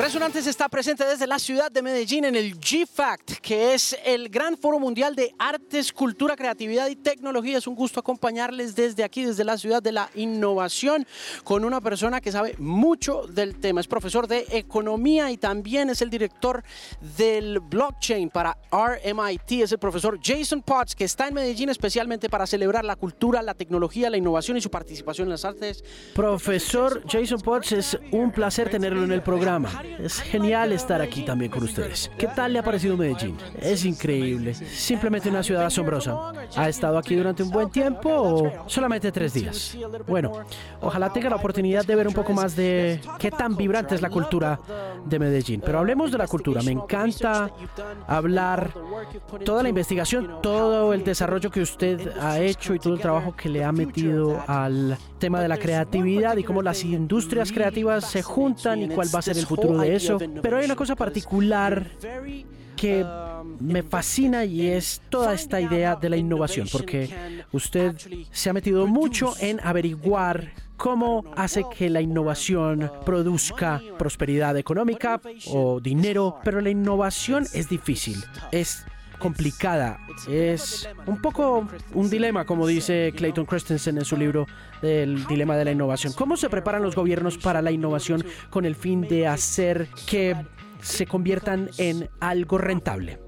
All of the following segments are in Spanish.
Resonantes está presente desde la ciudad de Medellín en el GFACT, que es el gran foro mundial de artes, cultura, creatividad y tecnología. Es un gusto acompañarles desde aquí, desde la ciudad de la innovación, con una persona que sabe mucho del tema. Es profesor de economía y también es el director del blockchain para RMIT. Es el profesor Jason Potts, que está en Medellín especialmente para celebrar la cultura, la tecnología, la innovación y su participación en las artes. Profesor Jason Potts, es un placer tenerlo en el programa. Es genial estar aquí también con ustedes. ¿Qué tal le ha parecido Medellín? Es increíble. Simplemente una ciudad asombrosa. ¿Ha estado aquí durante un buen tiempo o solamente tres días? Bueno, ojalá tenga la oportunidad de ver un poco más de qué tan vibrante es la cultura de Medellín. Pero hablemos de la cultura. Me encanta hablar toda la investigación, todo el desarrollo que usted ha hecho y todo el trabajo que le ha metido al tema de la creatividad y cómo las industrias creativas se juntan y cuál va a ser el futuro de eso. Pero hay una cosa particular que me fascina y es toda esta idea de la innovación, porque usted se ha metido mucho en averiguar cómo hace que la innovación produzca prosperidad económica o dinero, pero la innovación es difícil, es complicada, es un poco un dilema, como dice Clayton Christensen en su libro del dilema de la innovación. ¿Cómo se preparan los gobiernos para la innovación con el fin de hacer que se conviertan en algo rentable?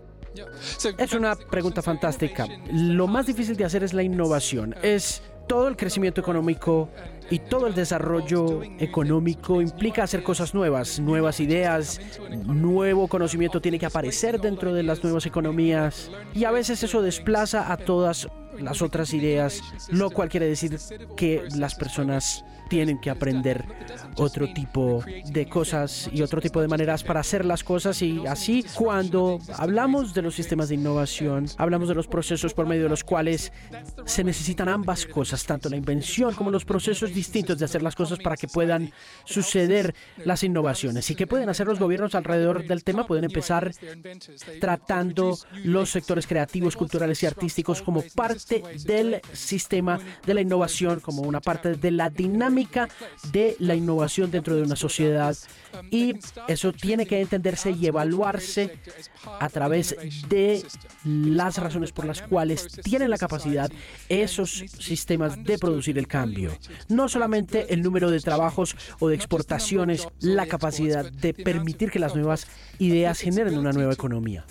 Es una pregunta fantástica. Lo más difícil de hacer es la innovación. Es todo el crecimiento económico y todo el desarrollo económico implica hacer cosas nuevas, nuevas ideas, nuevo conocimiento tiene que aparecer dentro de las nuevas economías y a veces eso desplaza a todas las otras ideas, lo cual quiere decir que las personas tienen que aprender otro tipo de cosas y otro tipo de maneras para hacer las cosas. Y así cuando hablamos de los sistemas de innovación, hablamos de los procesos por medio de los cuales se necesitan ambas cosas, tanto la invención como los procesos distintos de hacer las cosas para que puedan suceder las innovaciones. Y que pueden hacer los gobiernos alrededor del tema, pueden empezar tratando los sectores creativos, culturales y artísticos como parte del sistema de la innovación, como una parte de la dinámica de la innovación dentro de una sociedad y eso tiene que entenderse y evaluarse a través de las razones por las cuales tienen la capacidad esos sistemas de producir el cambio. No solamente el número de trabajos o de exportaciones, la capacidad de permitir que las nuevas ideas generen una nueva economía.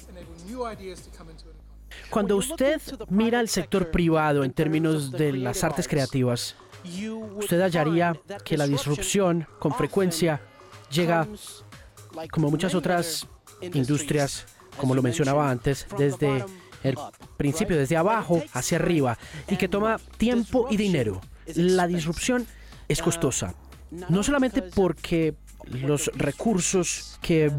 Cuando usted mira el sector privado en términos de las artes creativas, usted hallaría que la disrupción con frecuencia llega, como muchas otras industrias, como lo mencionaba antes, desde el principio, desde abajo hacia arriba, y que toma tiempo y dinero. La disrupción es costosa, no solamente porque los recursos que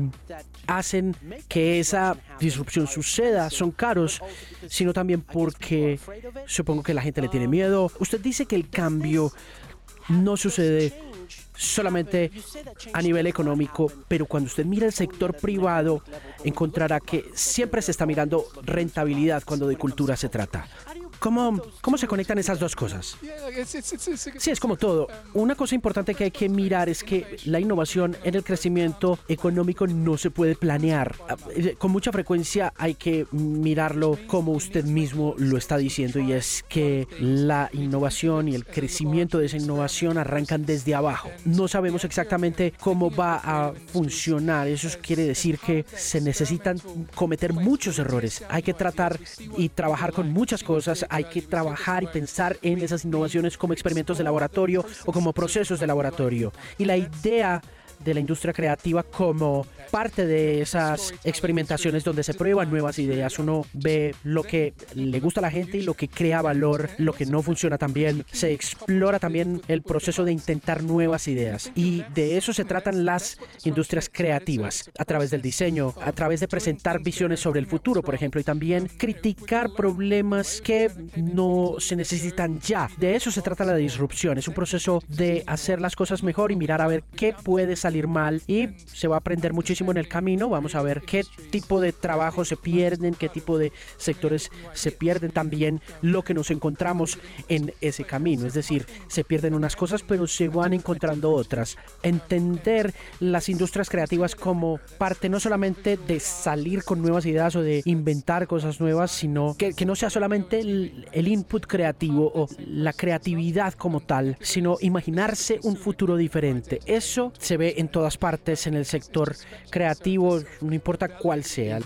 hacen que esa disrupción suceda son caros, sino también porque supongo que la gente le tiene miedo. Usted dice que el cambio no sucede solamente a nivel económico, pero cuando usted mira el sector privado, encontrará que siempre se está mirando rentabilidad cuando de cultura se trata. ¿Cómo, ¿Cómo se conectan esas dos cosas? Sí, es como todo. Una cosa importante que hay que mirar es que la innovación en el crecimiento económico no se puede planear. Con mucha frecuencia hay que mirarlo como usted mismo lo está diciendo y es que la innovación y el crecimiento de esa innovación arrancan desde abajo. No sabemos exactamente cómo va a funcionar. Eso quiere decir que se necesitan cometer muchos errores. Hay que tratar y trabajar con muchas cosas hay que trabajar y pensar en esas innovaciones como experimentos de laboratorio o como procesos de laboratorio. Y la idea de la industria creativa como parte de esas experimentaciones donde se prueban nuevas ideas. Uno ve lo que le gusta a la gente y lo que crea valor, lo que no funciona también. Se explora también el proceso de intentar nuevas ideas. Y de eso se tratan las industrias creativas, a través del diseño, a través de presentar visiones sobre el futuro, por ejemplo, y también criticar problemas que no se necesitan ya. De eso se trata la disrupción. Es un proceso de hacer las cosas mejor y mirar a ver qué puede salir salir mal y se va a aprender muchísimo en el camino. Vamos a ver qué tipo de trabajo se pierden, qué tipo de sectores se pierden también lo que nos encontramos en ese camino. Es decir, se pierden unas cosas pero se van encontrando otras. Entender las industrias creativas como parte no solamente de salir con nuevas ideas o de inventar cosas nuevas, sino que, no sea solamente el, el input creativo o la creatividad como tal, sino imaginarse un futuro diferente. Eso se ve en todas partes en el sector creativo, no importa cuál sea.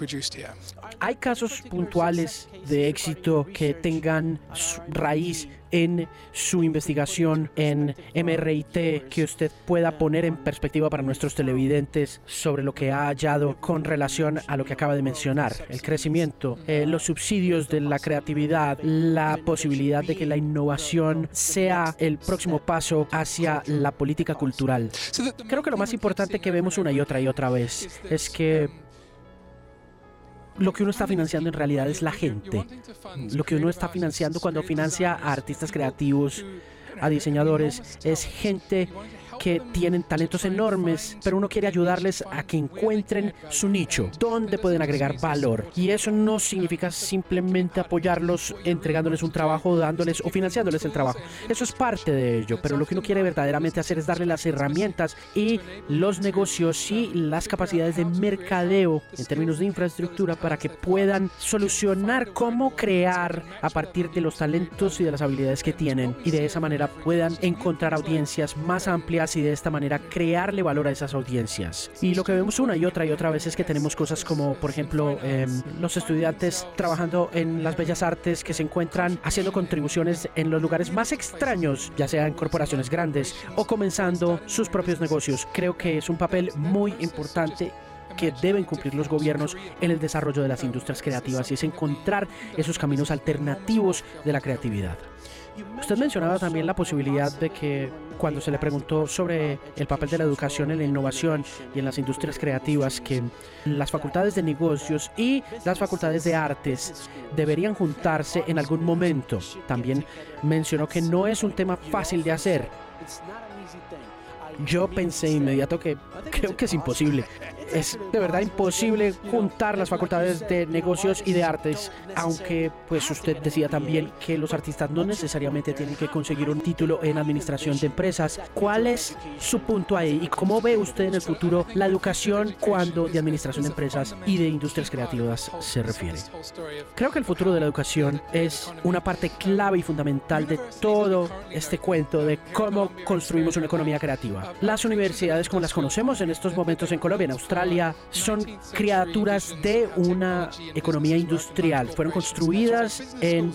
Hay casos puntuales de éxito que tengan raíz en su investigación en MRIT que usted pueda poner en perspectiva para nuestros televidentes sobre lo que ha hallado con relación a lo que acaba de mencionar, el crecimiento, eh, los subsidios de la creatividad, la posibilidad de que la innovación sea el próximo paso hacia la política cultural. Creo que lo más importante que vemos una y otra y otra vez es que lo que uno está financiando en realidad es la gente. Lo que uno está financiando cuando financia a artistas creativos, a diseñadores, es gente que tienen talentos enormes, pero uno quiere ayudarles a que encuentren su nicho, donde pueden agregar valor. Y eso no significa simplemente apoyarlos entregándoles un trabajo, dándoles o financiándoles el trabajo. Eso es parte de ello, pero lo que uno quiere verdaderamente hacer es darle las herramientas y los negocios y las capacidades de mercadeo en términos de infraestructura para que puedan solucionar cómo crear a partir de los talentos y de las habilidades que tienen y de esa manera puedan encontrar audiencias más amplias y de esta manera crearle valor a esas audiencias. Y lo que vemos una y otra y otra vez es que tenemos cosas como, por ejemplo, em, los estudiantes trabajando en las bellas artes que se encuentran haciendo contribuciones en los lugares más extraños, ya sea en corporaciones grandes o comenzando sus propios negocios. Creo que es un papel muy importante que deben cumplir los gobiernos en el desarrollo de las industrias creativas y es encontrar esos caminos alternativos de la creatividad. Usted mencionaba también la posibilidad de que cuando se le preguntó sobre el papel de la educación en la innovación y en las industrias creativas, que las facultades de negocios y las facultades de artes deberían juntarse en algún momento. También mencionó que no es un tema fácil de hacer. Yo pensé inmediato que creo que es imposible es de verdad imposible juntar las facultades de negocios y de artes, aunque pues usted decía también que los artistas no necesariamente tienen que conseguir un título en administración de empresas. ¿Cuál es su punto ahí y cómo ve usted en el futuro la educación cuando de administración de empresas y de industrias creativas se refiere? Creo que el futuro de la educación es una parte clave y fundamental de todo este cuento de cómo construimos una economía creativa. Las universidades como las conocemos en estos momentos en Colombia, en Australia, son criaturas de una economía industrial. Fueron construidas en,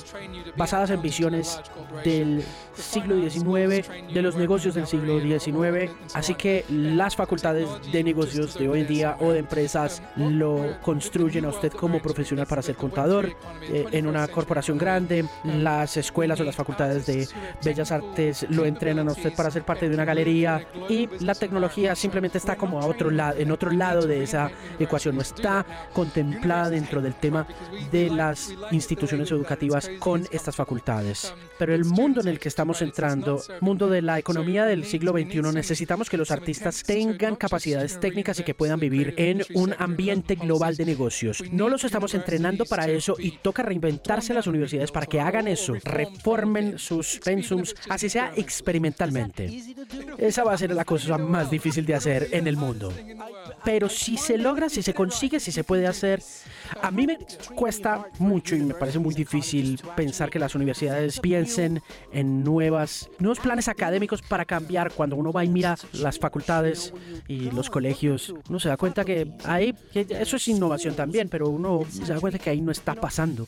basadas en visiones del siglo XIX, de los negocios del siglo XIX. Así que las facultades de negocios de hoy en día o de empresas lo construyen a usted como profesional para ser contador eh, en una corporación grande. Las escuelas o las facultades de bellas artes lo entrenan a usted para ser parte de una galería y la tecnología simplemente está como a otro lado, en otro lado de esa ecuación, no está contemplada dentro del tema de las instituciones educativas con estas facultades. Pero el mundo en el que estamos entrando, mundo de la economía del siglo XXI, necesitamos que los artistas tengan capacidades técnicas y que puedan vivir en un ambiente global de negocios. No los estamos entrenando para eso y toca reinventarse las universidades para que hagan eso, reformen sus pensums, así sea experimentalmente. Esa va a ser la cosa más difícil de hacer en el mundo. Pero si se logra, si se consigue, si se puede hacer, a mí me cuesta mucho y me parece muy difícil pensar que las universidades piensen en nuevas, nuevos planes académicos para cambiar. Cuando uno va y mira las facultades y los colegios, uno se da cuenta que ahí, eso es innovación también, pero uno se da cuenta que ahí no está pasando.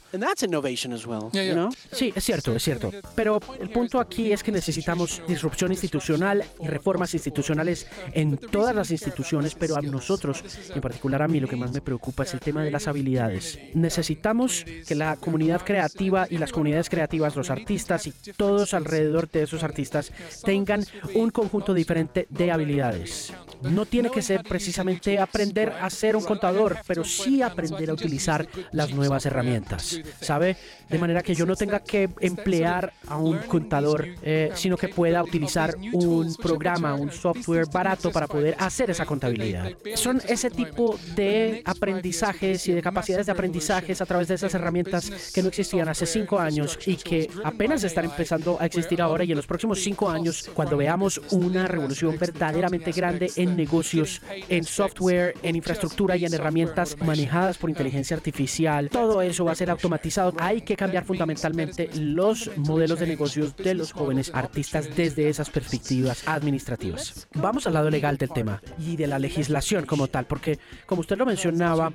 Sí, es cierto, es cierto. Pero el punto aquí es que necesitamos disrupción institucional y reformas institucionales en todas las instituciones, pero a nosotros, en particular a mí, lo que más me preocupa es el tema de las habilidades Necesitamos que la comunidad creativa y las comunidades creativas, los artistas y todos alrededor de esos artistas tengan un conjunto diferente de habilidades. No tiene que ser precisamente aprender a ser un contador, pero sí aprender a utilizar las nuevas herramientas, ¿sabe? De manera que yo no tenga que emplear a un contador, eh, sino que pueda utilizar un programa, un software barato para poder hacer esa contabilidad. Son ese tipo de aprendizajes y de capacidades de aprendizajes a través de esas herramientas que no existían hace cinco años y que apenas están empezando a existir ahora y en los próximos cinco años, cuando veamos una revolución verdaderamente grande en negocios, en software, en infraestructura y en herramientas manejadas por inteligencia artificial, todo eso va a ser automatizado. Hay que cambiar fundamentalmente los modelos de negocios de los jóvenes artistas desde esas perspectivas administrativas. Vamos al lado legal del tema y de la legislación como tal, porque como usted lo mencionaba,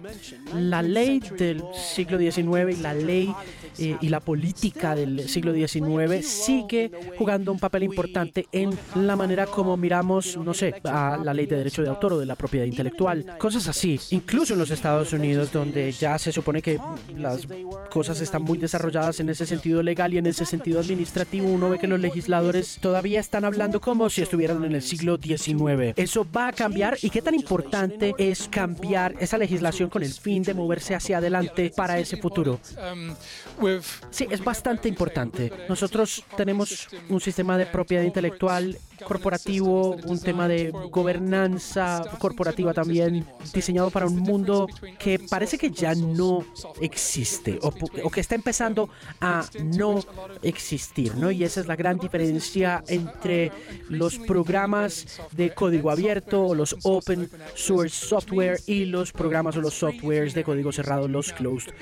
la ley del siglo XIX y la ley eh, y la política del siglo XIX sigue jugando un papel importante en la manera como miramos, no sé, a la ley de derecho de autor o de la propiedad intelectual, cosas así. Incluso en los Estados Unidos, donde ya se supone que las cosas están muy desarrolladas en ese sentido legal y en ese sentido administrativo, uno ve que los legisladores todavía están hablando como si estuvieran en el siglo XIX. Eso va a cambiar y qué tan importante es cambiar esa legislación con el fin de moverse hacia adelante para ese futuro. Sí, es bastante importante. Nosotros tenemos un sistema de propiedad intelectual corporativo, un tema de gobernanza corporativa también, diseñado para un mundo que parece que ya no existe o, que está empezando a no existir, ¿no? Y esa es la gran diferencia entre los programas de código abierto o los open source software y los programas o los softwares de código cerrado, los closed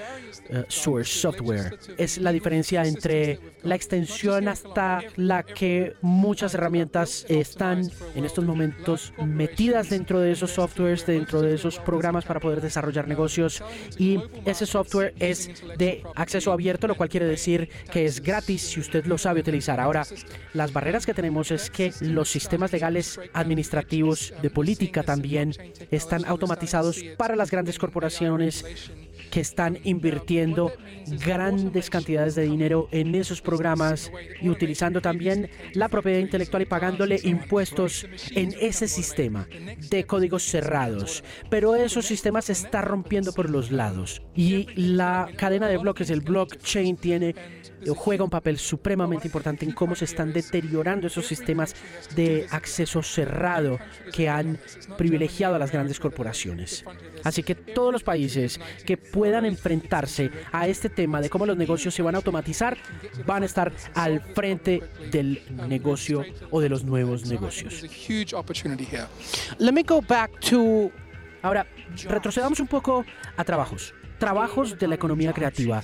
uh, source software. Es la diferencia entre la extensión hasta la que muchas herramientas están en estos momentos metidas dentro de esos softwares, dentro de esos programas para poder desarrollar negocios y ese software es de acceso abierto, lo cual quiere decir que es gratis si usted lo sabe utilizar. Ahora, las barreras que tenemos es que los sistemas legales administrativos de política también están automatizados para las grandes corporaciones que están invirtiendo grandes cantidades de dinero en esos programas y utilizando también la propiedad intelectual y pagándole impuestos en ese sistema de códigos cerrados. Pero esos sistemas se están rompiendo por los lados y la cadena de bloques, el blockchain, tiene juega un papel supremamente importante en cómo se están deteriorando esos sistemas de acceso cerrado que han privilegiado a las grandes corporaciones. Así que todos los países que puedan enfrentarse a este tema de cómo los negocios se van a automatizar van a estar al frente del negocio o de los nuevos negocios. Let me go back to Ahora, retrocedamos un poco a trabajos trabajos de la economía creativa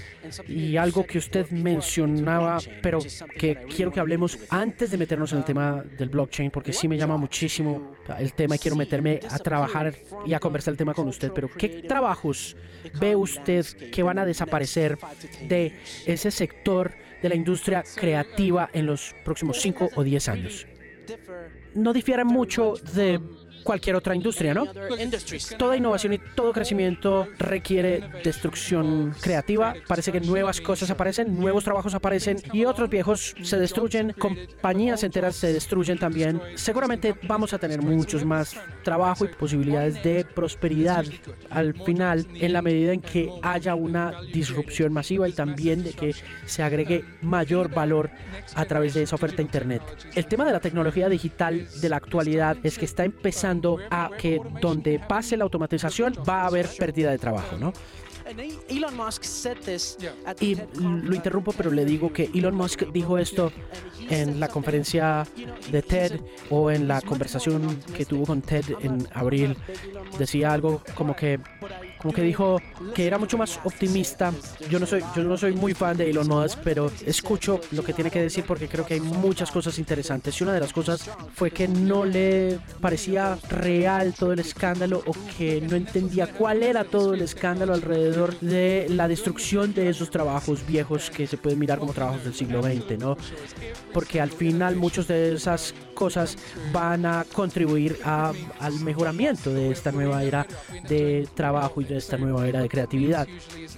y algo que usted mencionaba, pero que quiero que hablemos antes de meternos en el tema del blockchain, porque sí me llama muchísimo el tema y quiero meterme a trabajar y a conversar el tema con usted. Pero ¿qué trabajos ve usted que van a desaparecer de ese sector de la industria creativa en los próximos 5 o 10 años? No difieren mucho de cualquier otra industria, ¿no? Toda innovación y todo crecimiento requiere destrucción creativa. Parece que nuevas cosas aparecen, nuevos trabajos aparecen y otros viejos se destruyen, compañías enteras se destruyen también. Seguramente vamos a tener muchos más trabajo y posibilidades de prosperidad al final en la medida en que haya una disrupción masiva y también de que se agregue mayor valor a través de esa oferta Internet. El tema de la tecnología digital de la actualidad es que está empezando a que donde pase la automatización va a haber pérdida de trabajo, ¿no? Y lo interrumpo, pero le digo que Elon Musk dijo esto en la conferencia de TED o en la conversación que tuvo con TED en abril. Decía algo como que como que dijo que era mucho más optimista. Yo no soy, yo no soy muy fan de Elon Musk, pero escucho lo que tiene que decir porque creo que hay muchas cosas interesantes. Y una de las cosas fue que no le parecía real todo el escándalo o que no entendía cuál era todo el escándalo alrededor de la destrucción de esos trabajos viejos que se pueden mirar como trabajos del siglo XX, ¿no? Porque al final muchos de esas cosas van a contribuir al mejoramiento de esta nueva era de trabajo y vivir esta nueva era de creatividad.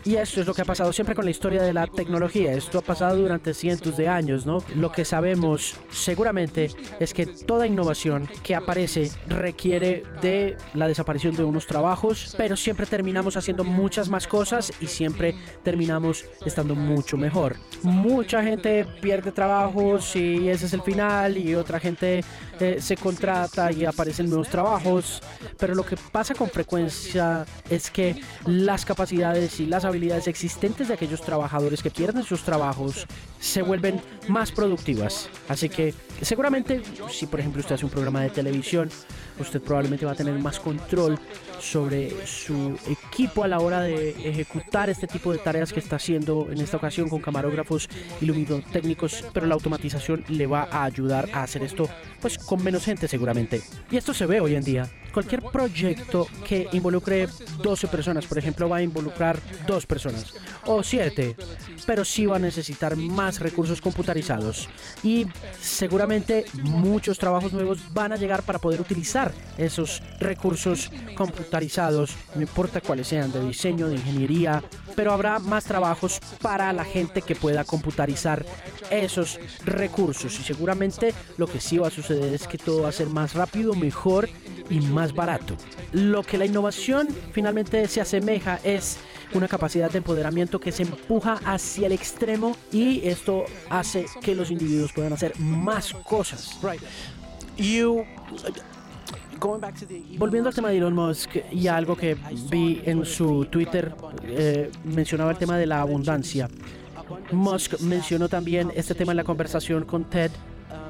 Y esto es lo que ha pasado siempre con la historia de la tecnología. Esto ha pasado durante cientos de años, ¿no? Lo que sabemos seguramente es que toda innovación que aparece requiere de la desaparición de unos trabajos, pero siempre terminamos haciendo muchas más cosas y siempre terminamos estando mucho mejor. Mucha gente pierde trabajos y ese es el final y otra gente eh, se contrata y aparecen nuevos trabajos, pero lo que pasa con frecuencia es que las capacidades y las habilidades existentes de aquellos trabajadores que pierden sus trabajos se vuelven más productivas. Así que seguramente si por ejemplo usted hace un programa de televisión, usted probablemente va a tener más control sobre su equipo a la hora de ejecutar este tipo de tareas que está haciendo en esta ocasión con camarógrafos y luminotécnicos, pero la automatización le va a ayudar a hacer esto pues con menos gente seguramente. Y esto se ve hoy en día. Cualquier proyecto que involucre 12 personas, por ejemplo, va a involucrar dos personas o siete, pero sí va a necesitar más recursos computarizados y seguramente muchos trabajos nuevos van a llegar para poder utilizar esos recursos computarizados, no importa cuáles sean, de diseño, de ingeniería, pero habrá más trabajos para la gente que pueda computarizar esos recursos y seguramente lo que sí va a suceder es que todo va a ser más rápido, mejor y más barato. Lo que la innovación finalmente se asemeja es una capacidad de empoderamiento que se empuja hacia el extremo y esto hace que los individuos puedan hacer más cosas. Volviendo al tema de Elon Musk y algo que vi en su Twitter, eh, mencionaba el tema de la abundancia. Musk mencionó también este tema en la conversación con Ted.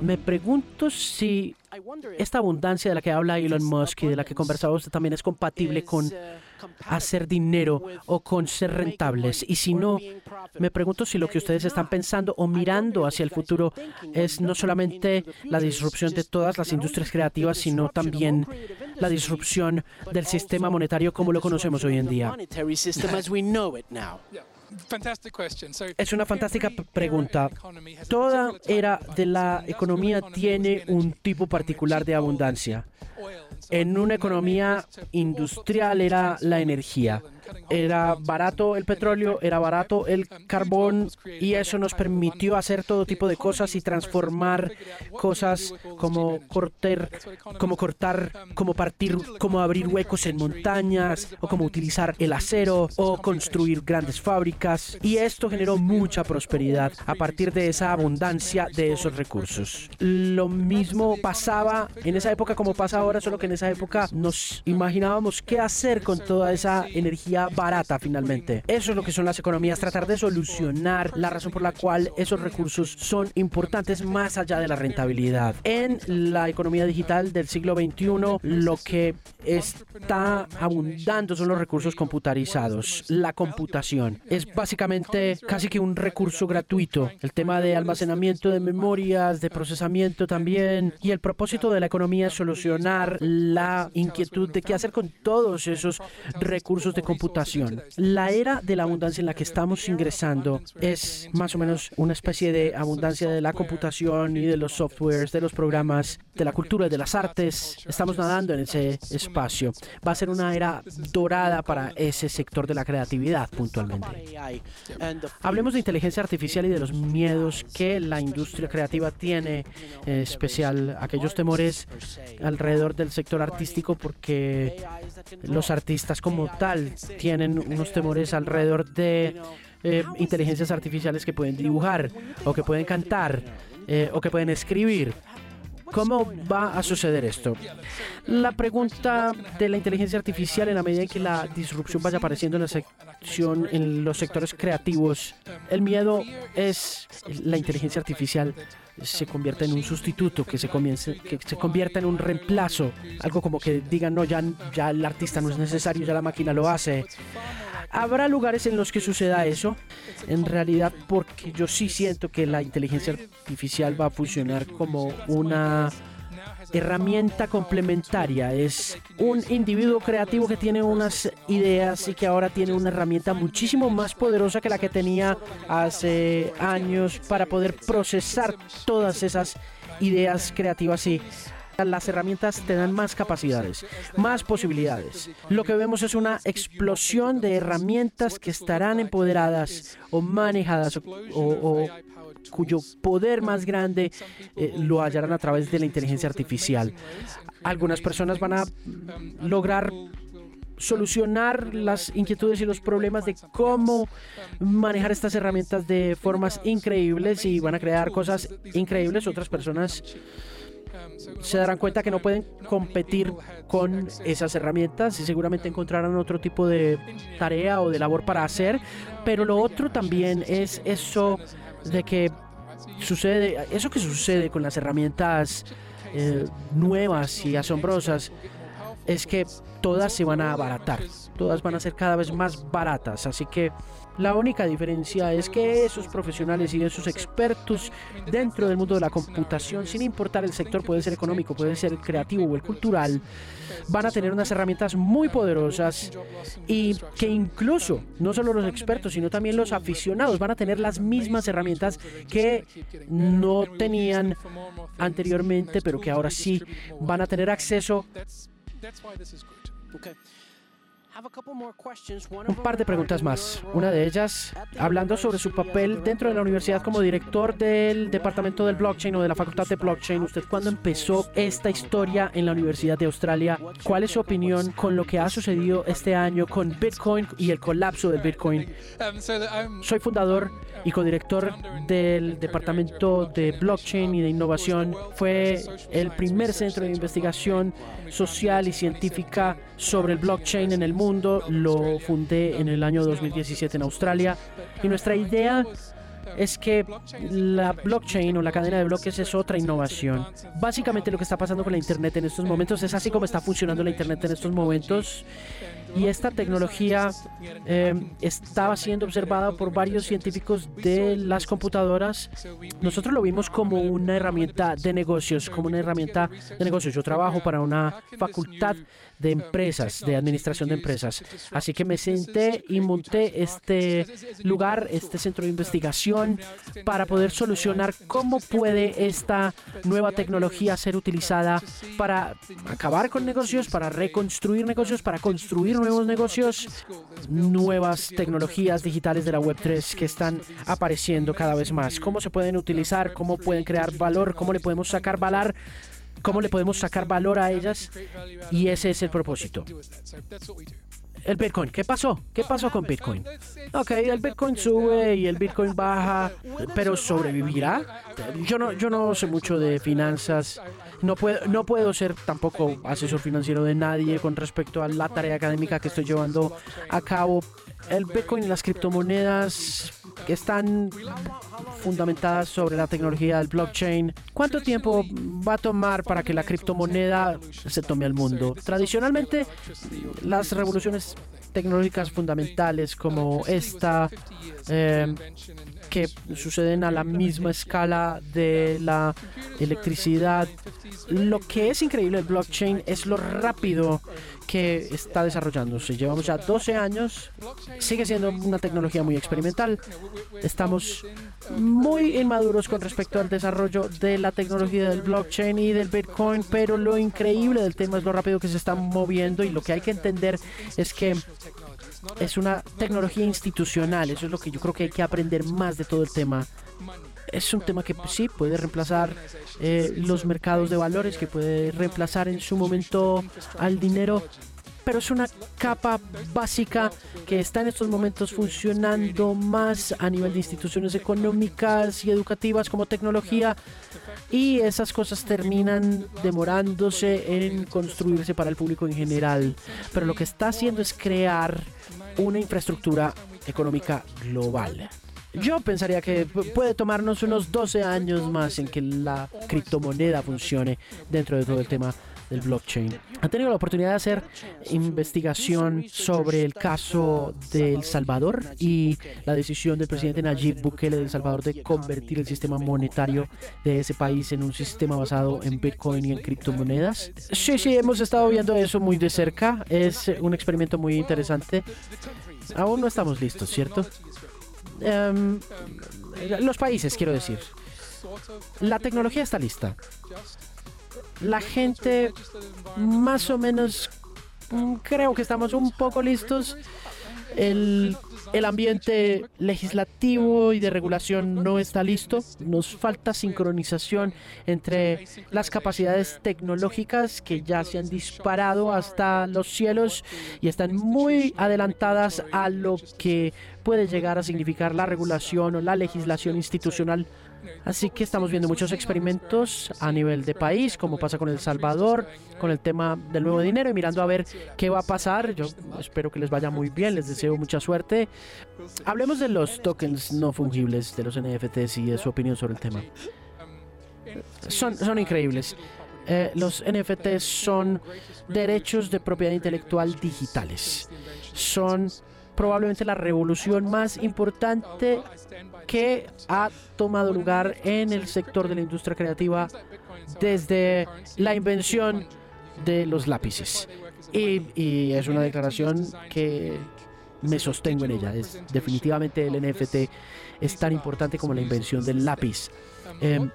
Me pregunto si esta abundancia de la que habla Elon Musk y de la que conversaba usted también es compatible con hacer dinero o con ser rentables. Y si no, me pregunto si lo que ustedes están pensando o mirando hacia el futuro es no solamente la disrupción de todas las industrias creativas, sino también la disrupción del sistema monetario como lo conocemos hoy en día. Es una fantástica pregunta. Toda era de la economía tiene un tipo particular de abundancia. En una economía industrial era la energía. Era barato el petróleo, era barato el carbón y eso nos permitió hacer todo tipo de cosas y transformar cosas como cortar, como cortar, como partir, como abrir huecos en montañas o como utilizar el acero o construir grandes fábricas y esto generó mucha prosperidad a partir de esa abundancia de esos recursos. Lo mismo pasaba en esa época como pasa ahora, solo que en esa época nos imaginábamos qué hacer con toda esa energía barata finalmente. Eso es lo que son las economías, tratar de solucionar la razón por la cual esos recursos son importantes más allá de la rentabilidad. En la economía digital del siglo XXI, lo que está abundando son los recursos computarizados. La computación es básicamente casi que un recurso gratuito. El tema de almacenamiento de memorias, de procesamiento también. Y el propósito de la economía es solucionar la inquietud de qué hacer con todos esos recursos de computación. La era de la abundancia en la que estamos ingresando es más o menos una especie de abundancia de la computación y de los softwares, de los programas, de la cultura, de las artes. Estamos nadando en ese espacio. Va a ser una era dorada para ese sector de la creatividad puntualmente. Hablemos de inteligencia artificial y de los miedos que la industria creativa tiene, en especial aquellos temores alrededor del sector artístico porque los artistas como tal tienen unos temores alrededor de eh, inteligencias artificiales que pueden dibujar o que pueden cantar eh, o que pueden escribir. ¿Cómo va a suceder esto? La pregunta de la inteligencia artificial en la medida en que la disrupción vaya apareciendo en la sección, en los sectores creativos, el miedo es la inteligencia artificial se convierta en un sustituto, que se, comience, que se convierta en un reemplazo, algo como que digan, no, ya, ya el artista no es necesario, ya la máquina lo hace. Habrá lugares en los que suceda eso, en realidad porque yo sí siento que la inteligencia artificial va a funcionar como una herramienta complementaria. Es un individuo creativo que tiene unas ideas y que ahora tiene una herramienta muchísimo más poderosa que la que tenía hace años para poder procesar todas esas ideas creativas y Las herramientas te dan más capacidades, más posibilidades. Lo que vemos es una explosión de herramientas que estarán empoderadas o manejadas o, cuyo poder más grande eh, lo hallarán a través de la inteligencia artificial. Algunas personas van a lograr solucionar las inquietudes y los problemas de cómo manejar estas herramientas de formas increíbles y van a crear cosas increíbles. Otras personas se darán cuenta que no pueden competir con esas herramientas y seguramente encontrarán otro tipo de tarea o de labor para hacer. Pero lo otro también es eso de que sucede, eso que sucede con las herramientas eh, nuevas y asombrosas es que todas se van a abaratar, todas van a ser cada vez más baratas, así que la única diferencia es que esos profesionales y esos expertos dentro del mundo de la computación, sin importar el sector, puede ser económico, puede ser el creativo o el cultural, van a tener unas herramientas muy poderosas y que incluso no solo los expertos, sino también los aficionados van a tener las mismas herramientas que no tenían anteriormente, pero que ahora sí van a tener acceso that's why this is good. Okay. Un par de preguntas más. Una de ellas, hablando sobre su papel dentro de la universidad como director del departamento del blockchain o de la facultad de blockchain. ¿Usted cuándo empezó esta historia en la Universidad de Australia? ¿Cuál es su opinión con lo que ha sucedido este año con Bitcoin y el colapso del Bitcoin? Soy fundador y codirector del departamento de blockchain y de innovación. Fue el primer centro de investigación social y científica sobre el blockchain en el mundo. Lo fundé en el año 2017 en Australia y nuestra idea es que la blockchain o la cadena de bloques es otra innovación. Básicamente lo que está pasando con la Internet en estos momentos es así como está funcionando la Internet en estos momentos y esta tecnología eh, estaba siendo observada por varios científicos de las computadoras. Nosotros lo vimos como una herramienta de negocios, como una herramienta de negocios. Yo trabajo para una facultad de empresas, de administración de empresas. Así que me senté y monté este lugar, este centro de investigación para poder solucionar cómo puede esta nueva tecnología ser utilizada para acabar con negocios, para reconstruir negocios, para construir nuevos negocios, nuevas tecnologías digitales de la Web3 que están apareciendo cada vez más. ¿Cómo se pueden utilizar? ¿Cómo pueden crear valor? ¿Cómo le podemos sacar valor? ¿Cómo le podemos sacar valor a ellas? Y ese es el propósito el Bitcoin. ¿Qué pasó? ¿Qué pasó con Bitcoin? Ok, el Bitcoin sube y el Bitcoin baja, pero ¿sobrevivirá? Yo no, yo no sé mucho de finanzas. No puedo, no puedo ser tampoco asesor financiero de nadie con respecto a la tarea académica que estoy llevando a cabo. El Bitcoin y las criptomonedas que están fundamentadas sobre la tecnología del blockchain. ¿Cuánto tiempo va a tomar para que la criptomoneda se tome al mundo? Tradicionalmente, las revoluciones tecnológicas fundamentales como esta, eh, que suceden a la misma escala de la electricidad. Lo que es increíble el blockchain es lo rápido que está desarrollándose. Llevamos ya 12 años, sigue siendo una tecnología muy experimental. Estamos muy inmaduros con respecto al desarrollo de la tecnología del blockchain y del Bitcoin, pero lo increíble del tema es lo rápido que se está moviendo y lo que hay que entender es que es una tecnología institucional, eso es lo que yo creo que hay que aprender más de todo el tema. Es un tema que sí puede reemplazar eh, los mercados de valores, que puede reemplazar en su momento al dinero, pero es una capa básica que está en estos momentos funcionando más a nivel de instituciones económicas y educativas como tecnología y esas cosas terminan demorándose en construirse para el público en general. Pero lo que está haciendo es crear una infraestructura económica global. Yo pensaría que puede tomarnos unos 12 años más en que la criptomoneda funcione dentro de todo el tema del blockchain. Han tenido la oportunidad de hacer investigación sobre el caso de El Salvador y la decisión del presidente Nayib Bukele de Salvador de convertir el sistema monetario de ese país en un sistema basado en Bitcoin y en criptomonedas. Sí, sí, hemos estado viendo eso muy de cerca. Es un experimento muy interesante. Aún no estamos listos, ¿cierto? Em, los países, quiero decir. La tecnología está lista la gente más o menos mm, creo que estamos un poco listos. El, el, ambiente legislativo y de regulación no está listo. Nos falta sincronización entre las capacidades tecnológicas que ya se han disparado hasta los cielos y están muy adelantadas a lo que puede llegar a significar la regulación o la legislación institucional Así que estamos viendo muchos experimentos a nivel de país, como pasa con El Salvador, con el tema del nuevo dinero y mirando a ver qué va a pasar. Yo espero que les vaya muy bien, les deseo mucha suerte. Hablemos de los tokens no fungibles, de los NFTs y de su opinión sobre el tema. Son, son increíbles. Eh, los NFTs son derechos de propiedad intelectual digitales. Son probablemente la revolución más importante que ha tomado lugar en el sector de la industria creativa desde la invención de los lápices. Y, es una declaración que me sostengo en ella. Es definitivamente el NFT es tan importante como la invención del lápiz. Em,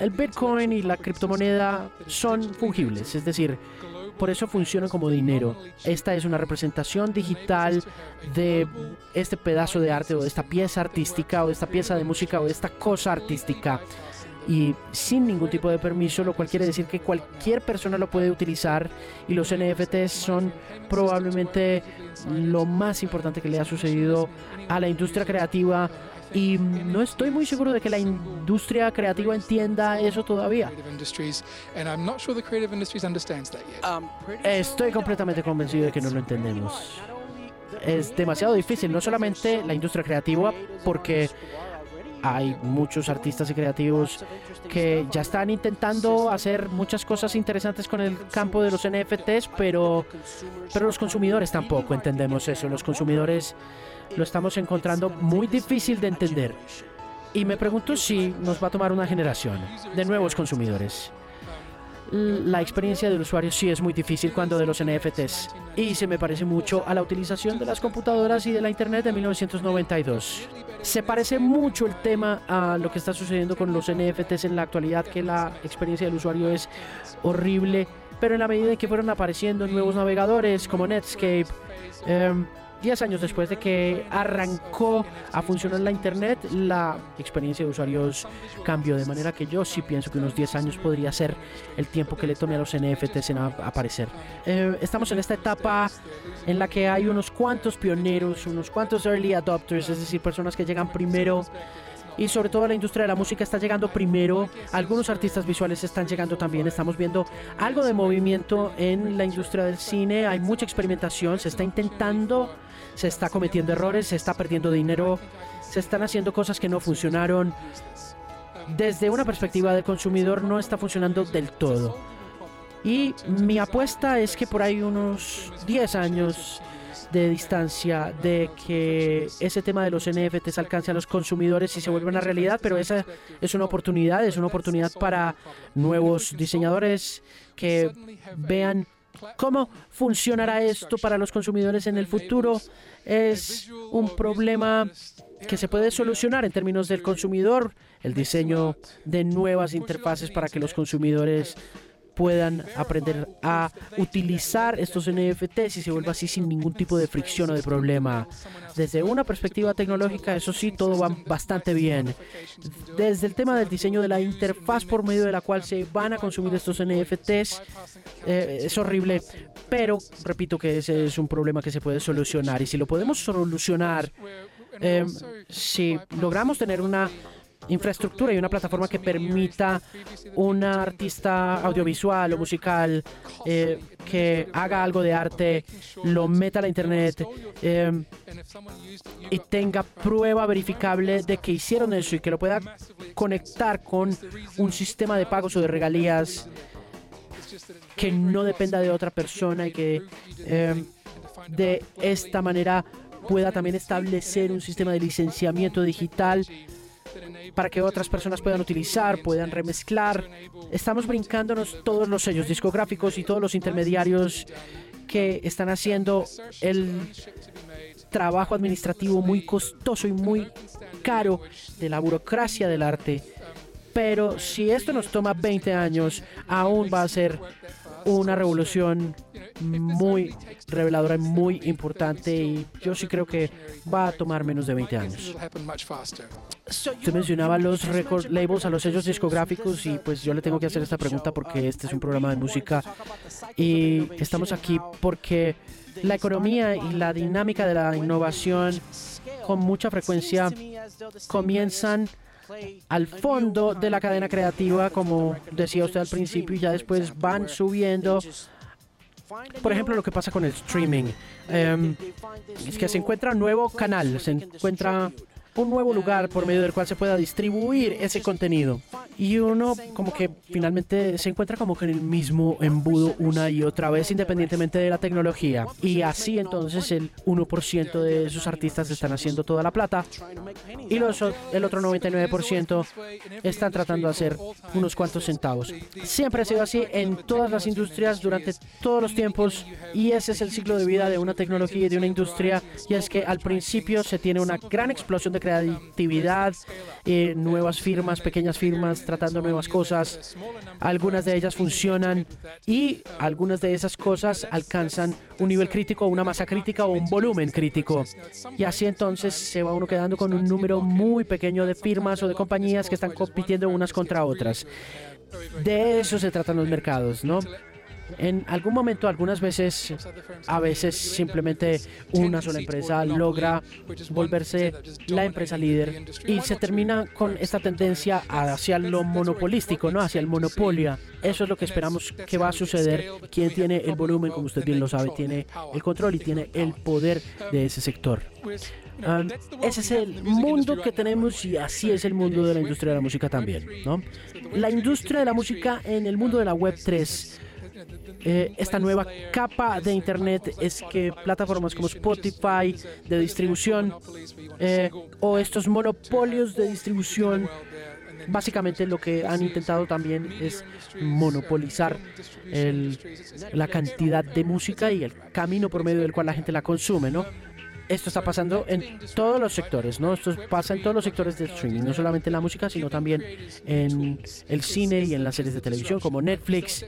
el Bitcoin y la criptomoneda son fungibles, es decir, por eso funciona como dinero. Esta es una representación digital de este pedazo de arte o de esta pieza artística o de esta pieza de música o de esta cosa artística y sin ningún tipo de permiso, lo cual quiere decir que cualquier persona lo puede utilizar y los NFTs son probablemente lo más importante que le ha sucedido a la industria creativa y no estoy muy seguro de que la industria creativa entienda eso todavía. Estoy completamente convencido de que no lo entendemos. Es demasiado difícil, no solamente la industria creativa, porque hay muchos artistas y creativos que ya están intentando hacer muchas cosas interesantes con el campo de los NFTs, pero, pero los consumidores tampoco entendemos eso. Los consumidores lo estamos encontrando muy difícil de entender. Y me pregunto si nos va a tomar una generación de nuevos consumidores. La experiencia del usuario sí es muy difícil cuando de los NFTs y se me parece mucho a la utilización de las computadoras y de la Internet de 1992. Se parece mucho el tema a lo que está sucediendo con los NFTs en la actualidad, que la experiencia del usuario es horrible, pero en la medida en que fueron apareciendo nuevos navegadores como Netscape, em, 10 años después de que arrancó a funcionar la Internet, la experiencia de usuarios cambió. De manera que yo sí pienso que unos 10 años podría ser el tiempo que le tome a los NFTs en aparecer. Eh, estamos en esta etapa en la que hay unos cuantos pioneros, unos cuantos early adopters, es decir, personas que llegan primero y sobre todo la industria de la música está llegando primero. Algunos artistas visuales están llegando también. Estamos viendo algo de movimiento en la industria del cine. Hay mucha experimentación. Se está intentando, se está cometiendo errores, se está perdiendo dinero, se están haciendo cosas que no funcionaron. Desde una perspectiva del consumidor no está funcionando del todo. Y mi apuesta es que por ahí unos 10 años de distancia de que ese tema de los NFTs alcance a los consumidores y se vuelva una realidad, pero esa es una oportunidad, es una oportunidad para nuevos diseñadores que vean cómo funcionará esto para los consumidores en el futuro. Es un problema que se puede solucionar en términos del consumidor, el diseño de nuevas interfaces para que los consumidores puedan aprender a utilizar estos NFTs y se vuelva así sin ningún tipo de fricción o de problema. Desde una perspectiva tecnológica, eso sí, todo va bastante bien. Desde el tema del diseño de la interfaz por medio de la cual se van a consumir estos NFTs, eh, es horrible, pero repito que ese es un problema que se puede solucionar y si lo podemos solucionar, eh, si logramos tener una infraestructura y una plataforma que permita un artista audiovisual o musical eh, que haga algo de arte, lo meta a la internet eh, y tenga prueba verificable de que hicieron eso y que lo pueda conectar con un sistema de pagos o de regalías que no dependa de otra persona y que eh, de esta manera pueda también establecer un sistema de licenciamiento digital para que otras personas puedan utilizar, puedan remezclar. Estamos brincándonos todos los sellos discográficos y todos los intermediarios que están haciendo el trabajo administrativo muy costoso y muy caro de la burocracia del arte Pero si esto nos toma 20 años, aún va a ser una revolución muy reveladora y muy importante y yo sí creo que va a tomar menos de 20 años. Usted mencionaba los record labels, a los sellos discográficos y pues yo le tengo que hacer esta pregunta porque este es un programa de música y estamos aquí porque la economía y la dinámica de la innovación con mucha frecuencia comienzan al fondo de la cadena creativa, como decía usted al principio, y ya después van subiendo. Por ejemplo, lo que pasa con el streaming. Em, es que se encuentra un nuevo canal, se encuentra un nuevo lugar por medio del cual se pueda distribuir ese contenido. Y uno como que finalmente se encuentra como que en el mismo embudo una y otra vez independientemente de la tecnología. Y así entonces el 1% de sus artistas están haciendo toda la plata y los, el otro 99% están tratando de hacer unos cuantos centavos. Siempre ha sido así en todas las industrias durante todos los tiempos y ese es el ciclo de vida de una tecnología y de una industria y es que al principio se tiene una gran explosión de creatividad, eh, nuevas firmas, pequeñas firmas tratando nuevas cosas. Algunas de ellas funcionan y algunas de esas cosas alcanzan un nivel crítico, una masa crítica o un volumen crítico. Y así entonces se va uno quedando con un número muy pequeño de firmas o de compañías que están compitiendo unas contra otras. De eso se tratan los mercados, ¿no? En algún momento, algunas veces, a veces simplemente una sola empresa logra volverse la empresa líder y se termina con esta tendencia hacia lo monopolístico, ¿no? Hacia el monopolio. Eso es lo que esperamos que va a suceder. Quien tiene el volumen, como usted bien lo sabe, tiene el control y tiene el poder de ese sector. Ese es el mundo que tenemos y así es el mundo de la industria de la música también, ¿no? La industria de la música en el mundo de la Web 3 eh, esta nueva capa de Internet es que plataformas como Spotify de distribución eh, o estos monopolios de distribución básicamente lo que han intentado también es monopolizar la cantidad de música y el camino por medio del cual la gente la consume, ¿no? Esto está pasando en todos los sectores, ¿no? Esto pasa en todos los sectores de streaming, no solamente en la música, sino también en el cine y en las series de televisión como Netflix.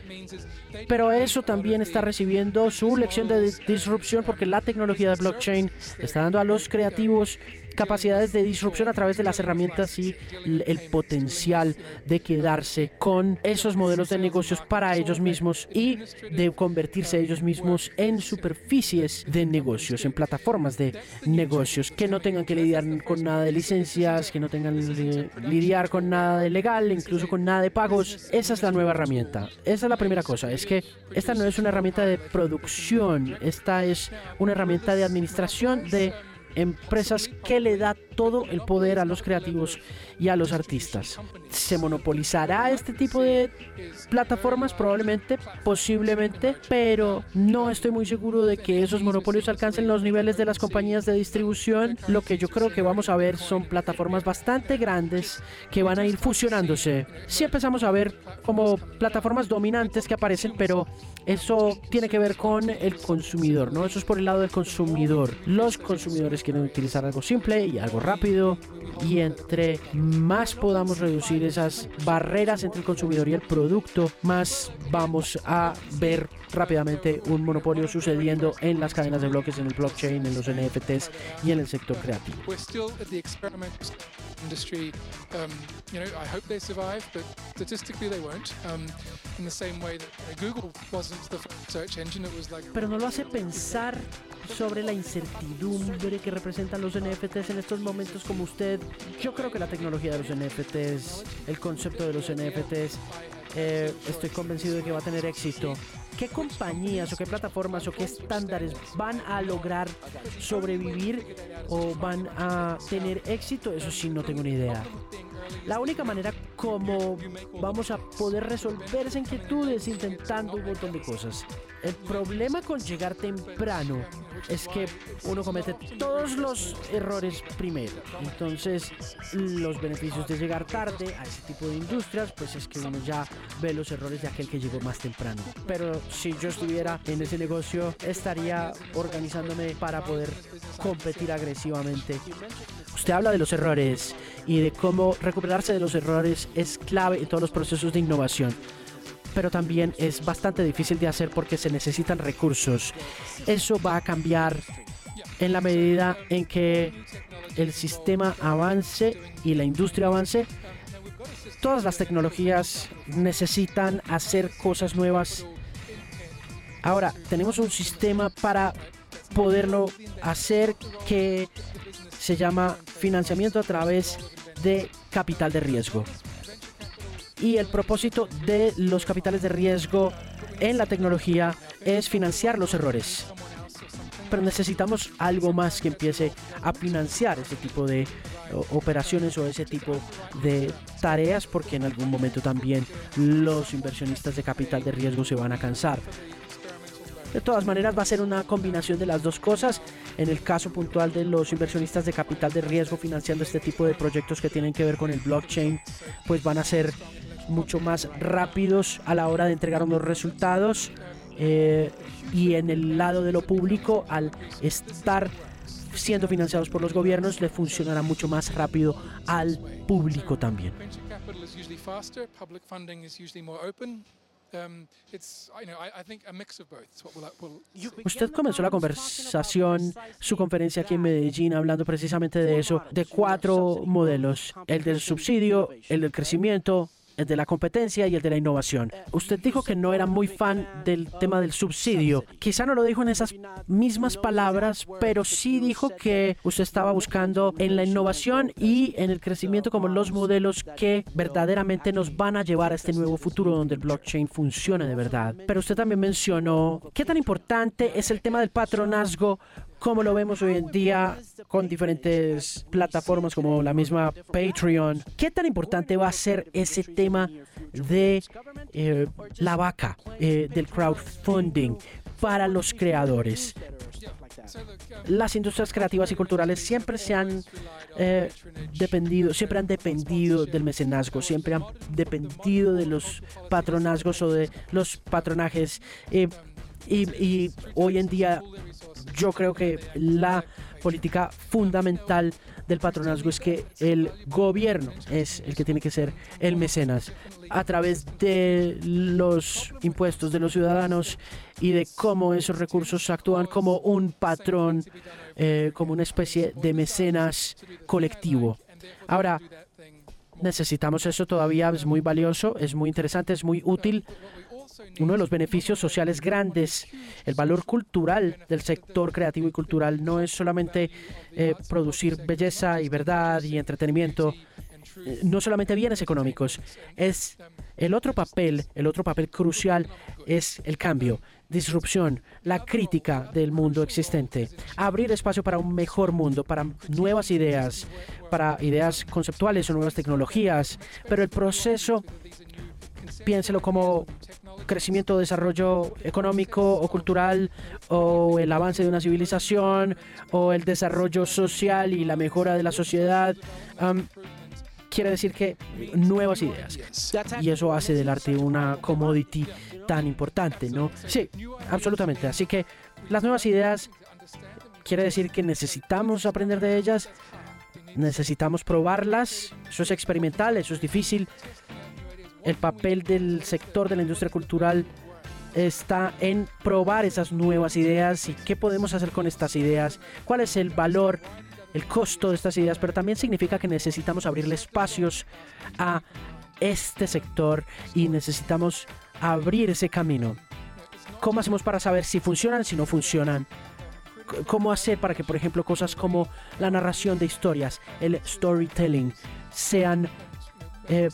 Pero eso también está recibiendo su lección de disrupción porque la tecnología de blockchain está dando a los creativos capacidades de disrupción a través de las herramientas y el potencial de quedarse con esos modelos de negocios para ellos mismos y de convertirse ellos mismos en superficies de negocios, en plataformas de negocios que no tengan que lidiar con nada de licencias, que no tengan que lidiar con nada de legal, incluso con nada de pagos. Esa es la nueva herramienta. Esa es la primera cosa. Es que esta no es una herramienta de producción, esta es una herramienta de administración de empresas que le da todo el poder a los creativos y a los artistas. ¿Se monopolizará este tipo de plataformas? Probablemente, posiblemente, pero no estoy muy seguro de que esos monopolios alcancen los niveles de las compañías de distribución. Lo que yo creo que vamos a ver son plataformas bastante grandes que van a ir fusionándose. Sí empezamos a ver como plataformas dominantes que aparecen, pero eso tiene que ver con el consumidor, ¿no? Eso es por el lado del consumidor. Los consumidores quieren utilizar algo simple y algo rápido y entre más podamos reducir esas barreras entre el consumidor y el producto, más vamos a ver rápidamente un monopolio sucediendo en las cadenas de bloques, en el blockchain, en los NFTs y en el sector creativo. Pero no lo hace pensar sobre la incertidumbre que representan los NFTs en estos momentos como usted. Yo creo que la tecnología de los NFTs, el concepto de los NFTs, eh, estoy convencido de que va a tener éxito. ¿Qué compañías o qué plataformas o qué estándares van a lograr sobrevivir o van a tener éxito? Eso sí, no tengo ni idea. La única manera como vamos a poder resolver esa inquietud es intentando un montón de cosas. El problema con llegar temprano es que uno comete todos los errores primero. Entonces, los beneficios de llegar tarde a ese tipo de industrias, pues es que uno ya ve los errores de aquel que llegó más temprano. Pero si yo estuviera en ese negocio, estaría organizándome para poder competir agresivamente Usted habla de los errores y de cómo recuperarse de los errores es clave en todos los procesos de innovación pero también es bastante difícil de hacer porque se necesitan recursos. Eso va a cambiar en la medida en que el sistema avance y la industria avance. Todas las tecnologías necesitan hacer cosas nuevas. Ahora, tenemos un sistema para poderlo hacer que se llama financiamiento a través de capital de riesgo. Y el propósito de los capitales de riesgo en la tecnología es financiar los errores. Pero necesitamos algo más que empiece a financiar ese tipo de operaciones o ese tipo de tareas porque en algún momento también los inversionistas de capital de riesgo se van a cansar. De todas maneras va a ser una combinación de las dos cosas. En el caso puntual de los inversionistas de capital de riesgo financiando este tipo de proyectos que tienen que ver con el blockchain, pues van a ser mucho más rápidos a la hora de entregar unos resultados. Eh, y en el lado de lo público, al estar siendo financiados por los gobiernos, le funcionará mucho más rápido al público también. Usted comenzó la conversación, su conferencia aquí en Medellín, hablando precisamente de eso, de cuatro modelos, el del subsidio, el del crecimiento, el de la competencia y el de la innovación. Usted dijo que no era muy fan del tema del subsidio. Quizá no lo dijo en esas mismas palabras, pero sí dijo que usted estaba buscando en la innovación y en el crecimiento como los modelos que verdaderamente nos van a llevar a este nuevo futuro donde el blockchain funcione de verdad. Pero usted también mencionó qué tan importante es el tema del patronazgo como lo vemos hoy en día con diferentes plataformas como la misma Patreon. ¿Qué tan importante va a ser ese tema de eh, la vaca, eh, del crowdfunding para los creadores? Las industrias creativas y culturales siempre se han eh, dependido, siempre han dependido del mecenazgo, siempre han dependido de los patronazgos o de los patronajes. Y hoy en día yo creo que la política fundamental del patronazgo es que el gobierno es el que tiene que ser el mecenas a través de los impuestos de los ciudadanos y de cómo esos recursos actúan como un patrón, eh, como una especie de mecenas colectivo. Ahora, necesitamos eso todavía, es muy valioso, es muy interesante, es muy útil uno de los beneficios sociales grandes, el valor cultural del sector creativo y cultural. No es solamente eh, producir belleza y verdad y entretenimiento, eh, no solamente bienes económicos, es el otro papel, el otro papel crucial es el cambio, disrupción, la crítica del mundo existente, abrir espacio para un mejor mundo, para nuevas ideas, para ideas conceptuales o nuevas tecnologías, pero el proceso piénselo como crecimiento, desarrollo económico o cultural, o el avance de una civilización, o el desarrollo social y la mejora de la sociedad. quiere decir que nuevas ideas. Y eso hace del arte una commodity tan importante, ¿no? Sí, absolutamente. Así que las nuevas ideas quiere decir que necesitamos aprender de ellas, necesitamos probarlas, eso es experimental, eso es difícil, el papel del sector de la industria cultural está en probar esas nuevas ideas y qué podemos hacer con estas ideas, cuál es el valor, el costo de estas ideas, pero también significa que necesitamos abrirle espacios a este sector y necesitamos abrir ese camino. ¿Cómo hacemos para saber si funcionan, si no funcionan? ¿Cómo hacer para que, por ejemplo, cosas como la narración de historias, el storytelling, sean eh,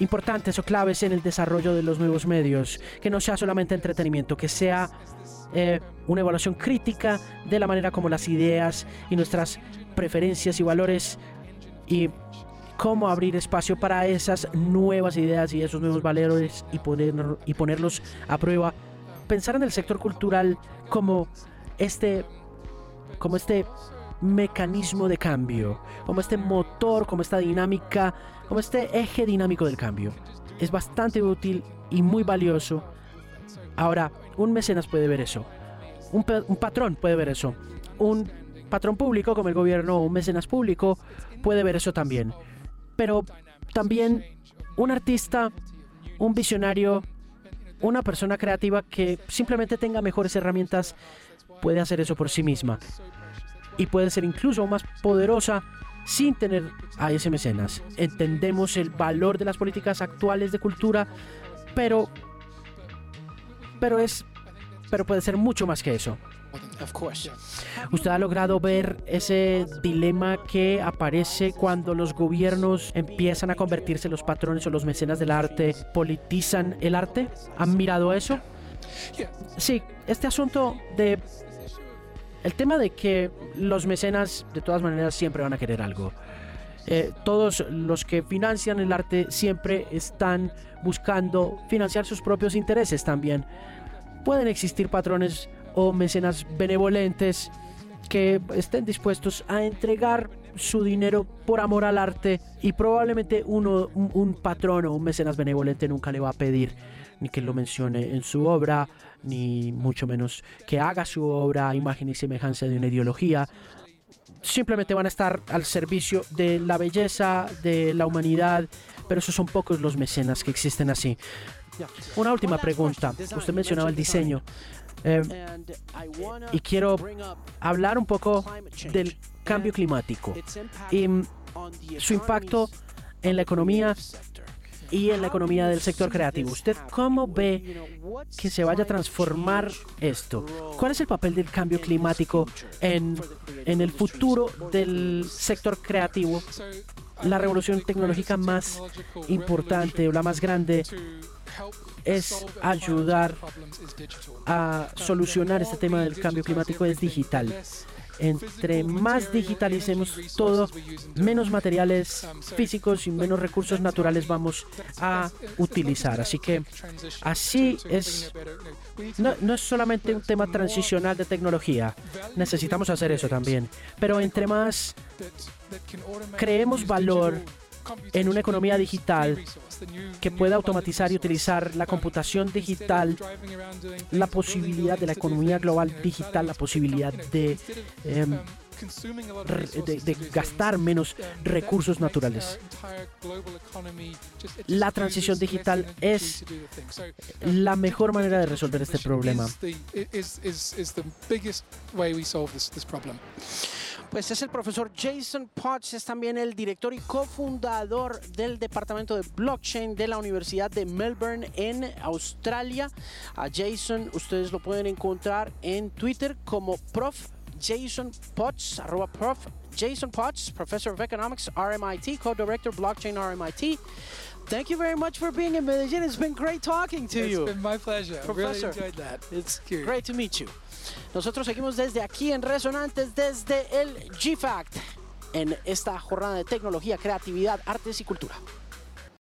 importantes o claves en el desarrollo de los nuevos medios, que no sea solamente entretenimiento, que sea eh, una evaluación crítica de la manera como las ideas y nuestras preferencias y valores y cómo abrir espacio para esas nuevas ideas y esos nuevos valores y, poner, y ponerlos a prueba. Pensar en el sector cultural como este, como este mecanismo de cambio, como este motor, como esta dinámica como este eje dinámico del cambio. Es bastante útil y muy valioso. Ahora, un mecenas puede ver eso. Un, patrón puede ver eso. Un patrón público como el gobierno o un mecenas público puede ver eso también. Pero también un artista, un visionario, una persona creativa que simplemente tenga mejores herramientas puede hacer eso por sí misma. Y puede ser incluso más poderosa sin tener a ese mecenas. Entendemos el valor de las políticas actuales de cultura, pero pero es pero puede ser mucho más que eso. Usted ha logrado ver ese dilema que aparece cuando los gobiernos empiezan a convertirse en los patrones o los mecenas del arte, politizan el arte. ¿Han mirado eso? Sí, este asunto de el tema de que los mecenas de todas maneras siempre van a querer algo. Eh, todos los que financian el arte siempre están buscando financiar sus propios intereses también. Pueden existir patrones o mecenas benevolentes que estén dispuestos a entregar su dinero por amor al arte y probablemente uno, un, patrón o un mecenas benevolente nunca le va a pedir ni que lo mencione en su obra, ni mucho menos que haga su obra imagen y semejanza de una ideología. Simplemente van a estar al servicio de la belleza, de la humanidad, pero esos son pocos los mecenas que existen así. Una última pregunta. Usted mencionaba el diseño. Eh, y quiero hablar un poco del cambio climático y su impacto en la economía y en la economía del sector creativo. ¿Usted cómo ve que se vaya a transformar esto? ¿Cuál es el papel del cambio climático en, en el futuro del sector creativo? La revolución tecnológica más importante o la más grande es ayudar a solucionar este tema del cambio climático es digital. Entre más digitalicemos todo, menos materiales físicos y menos recursos naturales vamos a utilizar. Así que así es, no, es solamente un tema transicional de tecnología, necesitamos hacer eso también. Pero entre más creemos valor en una economía digital que pueda automatizar y utilizar la computación digital, la posibilidad de la economía global digital, la posibilidad de, em, gastar menos recursos naturales. La transición digital es la mejor manera de resolver este problema. Pues es el profesor Jason Potts, es también el director y cofundador del departamento de blockchain de la Universidad de Melbourne en Australia. A Jason ustedes lo pueden encontrar en Twitter como prof Jason Potts, arroba prof Jason Potts, professor of economics, RMIT, co-director blockchain RMIT. Thank you very much for being in Medellin. It's been great talking to you. It's been my pleasure. Professor, I really enjoyed that. It's great to meet you. Nosotros seguimos desde aquí en Resonantes, desde el GFACT, en esta jornada de tecnología, creatividad, artes y cultura.